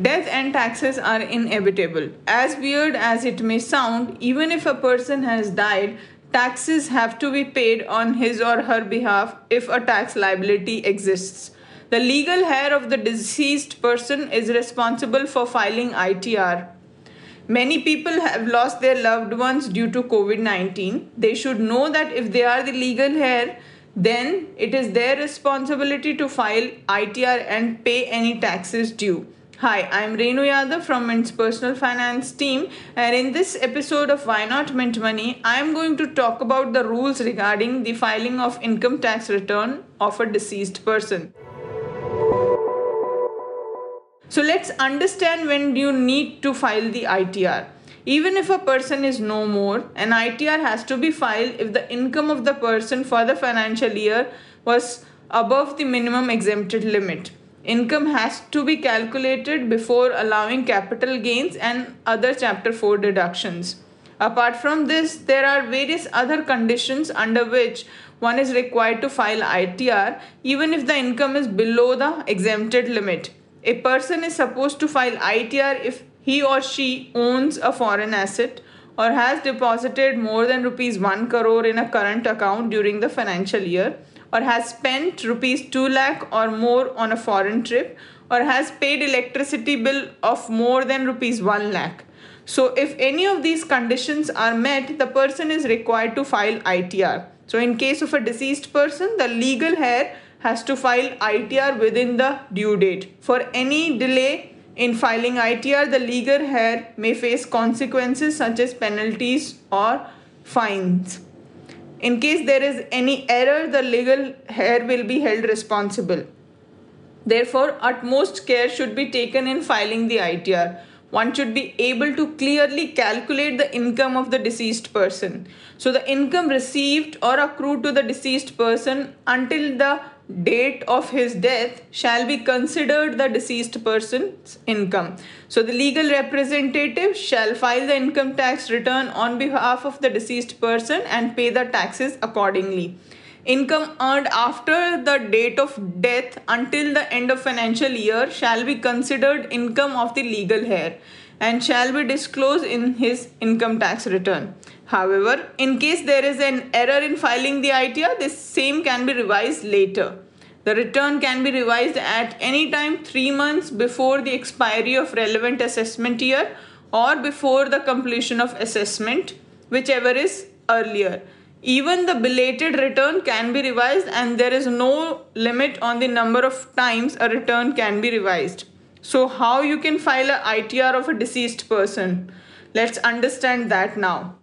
Death and taxes are inevitable. As weird as it may sound, even if a person has died, taxes have to be paid on his or her behalf if a tax liability exists. The legal heir of the deceased person is responsible for filing ITR. Many people have lost their loved ones due to COVID 19. They should know that if they are the legal heir, then it is their responsibility to file ITR and pay any taxes due. Hi, I'm Renu Yadav from Mint's personal finance team, and in this episode of Why Not Mint Money, I'm going to talk about the rules regarding the filing of income tax return of a deceased person. So let's understand when you need to file the ITR. Even if a person is no more, an ITR has to be filed if the income of the person for the financial year was above the minimum exempted limit. Income has to be calculated before allowing capital gains and other Chapter 4 deductions. Apart from this, there are various other conditions under which one is required to file ITR even if the income is below the exempted limit. A person is supposed to file ITR if he or she owns a foreign asset or has deposited more than rupees 1 crore in a current account during the financial year or has spent rupees 2 lakh or more on a foreign trip or has paid electricity bill of more than rupees 1 lakh? So if any of these conditions are met the person is required to file itr so in case of a deceased person the legal heir has to file itr within the due date. For any delay in filing itr the legal heir may face consequences such as penalties or fines in case there is any error, the legal heir will be held responsible. Therefore, utmost care should be taken in filing the ITR. One should be able to clearly calculate the income of the deceased person. So, the income received or accrued to the deceased person until the date of his death shall be considered the deceased person's income. So, the legal representative shall file the income tax return on behalf of the deceased person and pay the taxes accordingly. Income earned after the date of death until the end of financial year shall be considered income of the legal heir and shall be disclosed in his income tax return. However, in case there is an error in filing the ITR, this same can be revised later. The return can be revised at any time 3 months before the expiry of relevant assessment year or before the completion of assessment, whichever is earlier. Even the belated return can be revised, and there is no limit on the number of times a return can be revised. So, how you can file a ITR of a deceased person? Let's understand that now.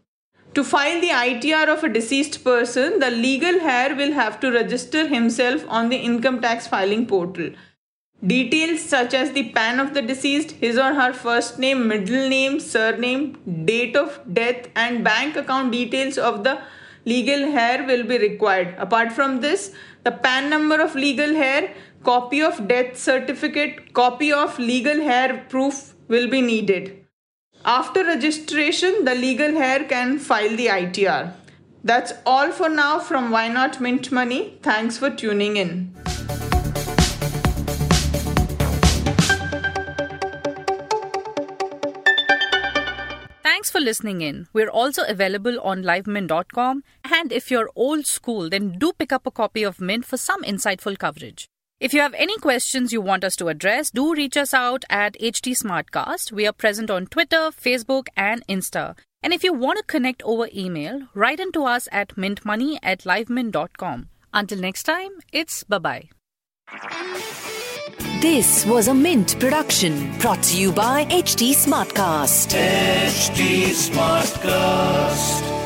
To file the ITR of a deceased person, the legal heir will have to register himself on the income tax filing portal. Details such as the PAN of the deceased, his or her first name, middle name, surname, date of death, and bank account details of the legal heir will be required. Apart from this, the PAN number of legal heir, copy of death certificate, copy of legal heir proof will be needed. After registration, the legal heir can file the ITR. That's all for now from Why Not Mint Money. Thanks for tuning in. Thanks for listening in. We're also available on livemint.com. And if you're old school, then do pick up a copy of Mint for some insightful coverage. If you have any questions you want us to address, do reach us out at HT Smartcast. We are present on Twitter, Facebook, and Insta. And if you want to connect over email, write into us at mintmoney at livemint.com. Until next time, it's bye bye. This was a Mint production brought to you by HT Smartcast. HT Smartcast.